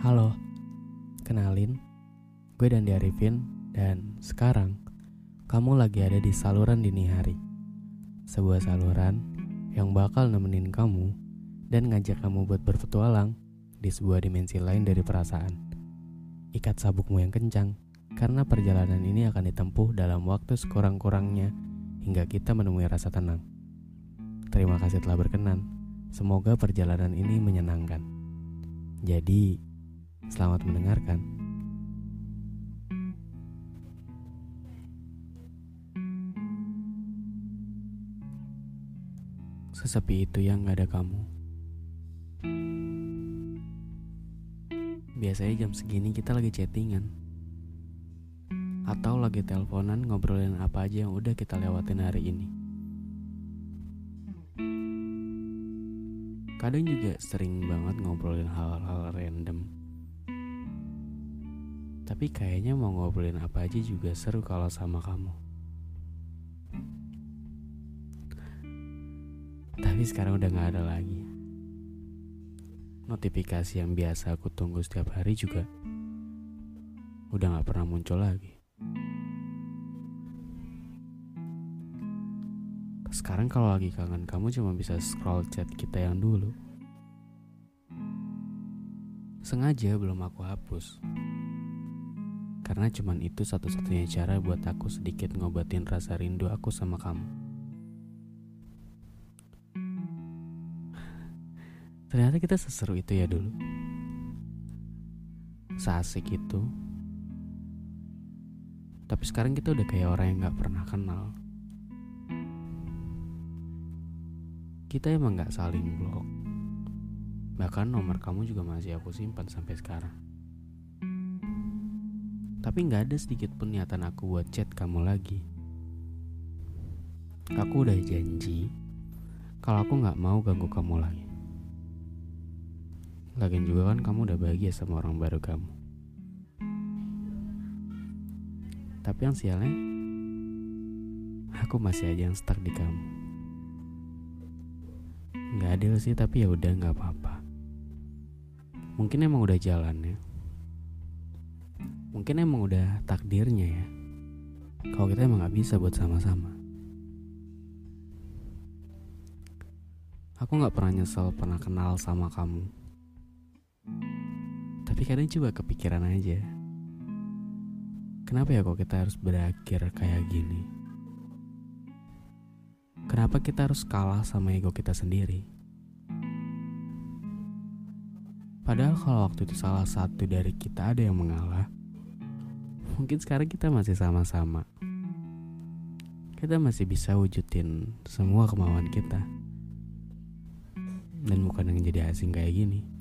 Halo, kenalin, gue Dandi Arifin dan sekarang kamu lagi ada di saluran dini hari. Sebuah saluran yang bakal nemenin kamu dan ngajak kamu buat berpetualang di sebuah dimensi lain dari perasaan. Ikat sabukmu yang kencang, karena perjalanan ini akan ditempuh dalam waktu sekurang-kurangnya hingga kita menemui rasa tenang. Terima kasih telah berkenan. Semoga perjalanan ini menyenangkan. Jadi, selamat mendengarkan. Sesepi itu yang gak ada kamu. Biasanya jam segini kita lagi chattingan Atau lagi teleponan ngobrolin apa aja yang udah kita lewatin hari ini Kadang juga sering banget ngobrolin hal-hal random Tapi kayaknya mau ngobrolin apa aja juga seru kalau sama kamu Tapi sekarang udah gak ada lagi notifikasi yang biasa aku tunggu setiap hari juga udah gak pernah muncul lagi. Sekarang kalau lagi kangen kamu cuma bisa scroll chat kita yang dulu. Sengaja belum aku hapus. Karena cuman itu satu-satunya cara buat aku sedikit ngobatin rasa rindu aku sama kamu. Ternyata kita seseru itu ya dulu. Seasik itu. Tapi sekarang kita udah kayak orang yang gak pernah kenal. Kita emang gak saling blok. Bahkan nomor kamu juga masih aku simpan sampai sekarang. Tapi gak ada sedikit pun niatan aku buat chat kamu lagi. Aku udah janji kalau aku gak mau ganggu kamu lagi. Lagian juga kan kamu udah bahagia sama orang baru kamu. Tapi yang sialnya, aku masih aja yang stuck di kamu. Gak adil sih, tapi ya udah nggak apa-apa. Mungkin emang udah jalannya. Mungkin emang udah takdirnya ya. Kalau kita emang gak bisa buat sama-sama. Aku gak pernah nyesel pernah kenal sama kamu tapi kadang coba kepikiran aja. Kenapa ya kok kita harus berakhir kayak gini? Kenapa kita harus kalah sama ego kita sendiri? Padahal kalau waktu itu salah satu dari kita ada yang mengalah, mungkin sekarang kita masih sama-sama. Kita masih bisa wujudin semua kemauan kita. Dan bukan yang jadi asing kayak gini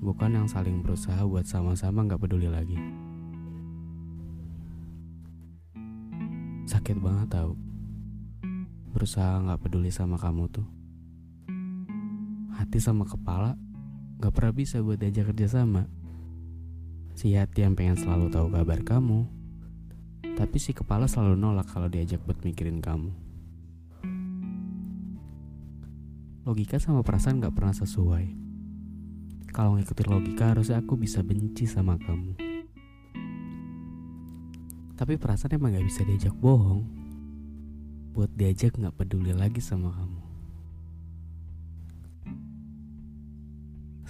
bukan yang saling berusaha buat sama-sama gak peduli lagi. Sakit banget tau, berusaha gak peduli sama kamu tuh. Hati sama kepala gak pernah bisa buat diajak kerja sama. Si hati yang pengen selalu tahu kabar kamu, tapi si kepala selalu nolak kalau diajak buat mikirin kamu. Logika sama perasaan gak pernah sesuai kalau ngikutin logika harusnya aku bisa benci sama kamu. Tapi perasaan emang gak bisa diajak bohong. Buat diajak gak peduli lagi sama kamu.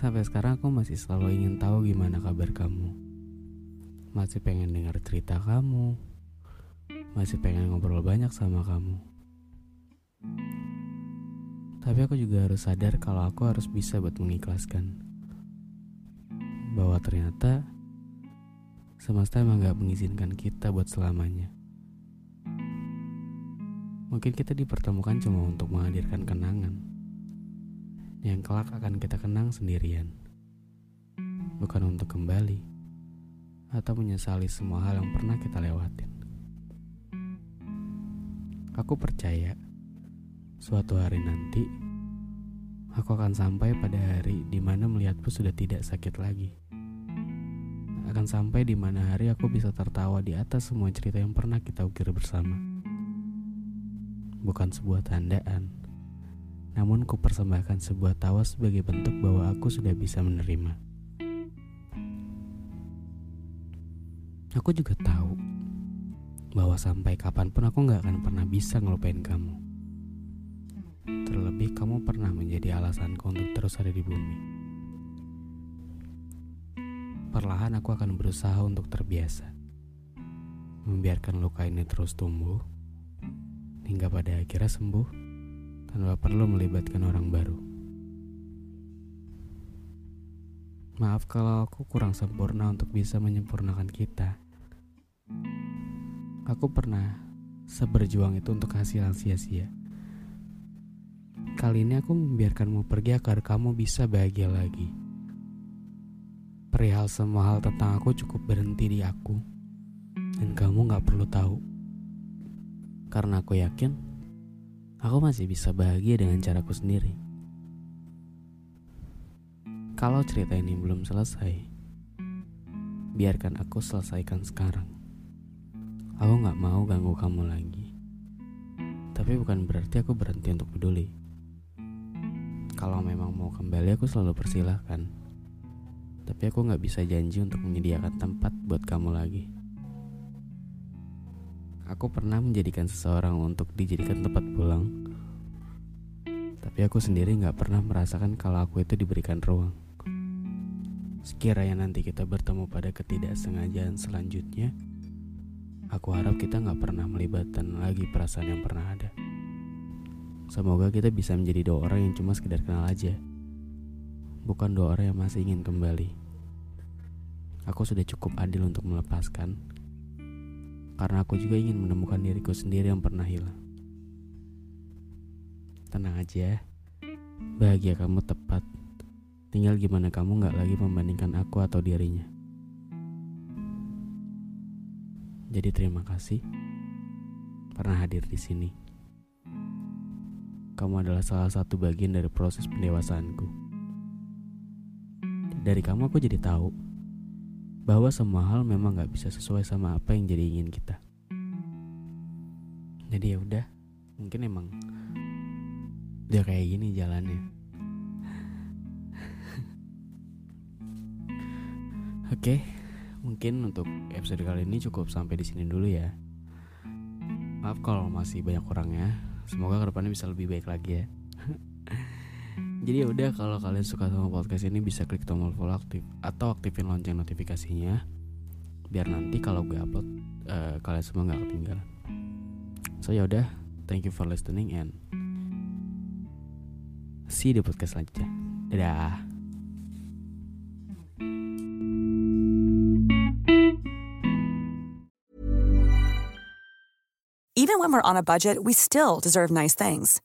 Sampai sekarang aku masih selalu ingin tahu gimana kabar kamu. Masih pengen dengar cerita kamu. Masih pengen ngobrol banyak sama kamu. Tapi aku juga harus sadar kalau aku harus bisa buat mengikhlaskan bahwa ternyata semesta emang gak mengizinkan kita buat selamanya. Mungkin kita dipertemukan cuma untuk menghadirkan kenangan yang kelak akan kita kenang sendirian, bukan untuk kembali atau menyesali semua hal yang pernah kita lewatin. Aku percaya suatu hari nanti aku akan sampai pada hari di mana melihatmu sudah tidak sakit lagi. Akan sampai di mana hari aku bisa tertawa di atas semua cerita yang pernah kita ukir bersama bukan sebuah tandaan. Namun ku persembahkan sebuah tawa sebagai bentuk bahwa aku sudah bisa menerima. Aku juga tahu bahwa sampai kapan pun aku gak akan pernah bisa ngelupain kamu. Terlebih kamu pernah menjadi alasanku untuk terus ada di bumi. Perlahan aku akan berusaha untuk terbiasa. Membiarkan luka ini terus tumbuh hingga pada akhirnya sembuh tanpa perlu melibatkan orang baru. Maaf kalau aku kurang sempurna untuk bisa menyempurnakan kita. Aku pernah seberjuang itu untuk hasil yang sia-sia. Kali ini aku membiarkanmu pergi agar kamu bisa bahagia lagi. Perihal semua hal tentang aku cukup berhenti di aku, dan kamu gak perlu tahu. Karena aku yakin aku masih bisa bahagia dengan caraku sendiri. Kalau cerita ini belum selesai, biarkan aku selesaikan sekarang. Aku gak mau ganggu kamu lagi. Tapi bukan berarti aku berhenti untuk peduli. Kalau memang mau kembali aku selalu persilahkan. Tapi aku gak bisa janji untuk menyediakan tempat buat kamu lagi. Aku pernah menjadikan seseorang untuk dijadikan tempat pulang. Tapi aku sendiri gak pernah merasakan kalau aku itu diberikan ruang. Sekiranya nanti kita bertemu pada ketidaksengajaan selanjutnya, aku harap kita gak pernah melibatkan lagi perasaan yang pernah ada. Semoga kita bisa menjadi dua orang yang cuma sekedar kenal aja. Bukan dua orang yang masih ingin kembali. Aku sudah cukup adil untuk melepaskan karena aku juga ingin menemukan diriku sendiri yang pernah hilang. Tenang aja, bahagia kamu tepat. Tinggal gimana kamu gak lagi membandingkan aku atau dirinya. Jadi terima kasih pernah hadir di sini. Kamu adalah salah satu bagian dari proses pendewasaanku. Dari kamu aku jadi tahu bahwa semua hal memang gak bisa sesuai sama apa yang jadi ingin kita. Jadi ya udah, mungkin emang udah kayak gini jalannya. Oke, mungkin untuk episode kali ini cukup sampai di sini dulu ya. Maaf kalau masih banyak kurangnya. Semoga ke depannya bisa lebih baik lagi ya. Jadi ya udah kalau kalian suka sama podcast ini bisa klik tombol follow aktif atau aktifin lonceng notifikasinya biar nanti kalau gue upload uh, kalian semua nggak ketinggalan. So ya udah, thank you for listening and see you di podcast selanjutnya. Dadah. Even when we're on a budget, we still deserve nice things.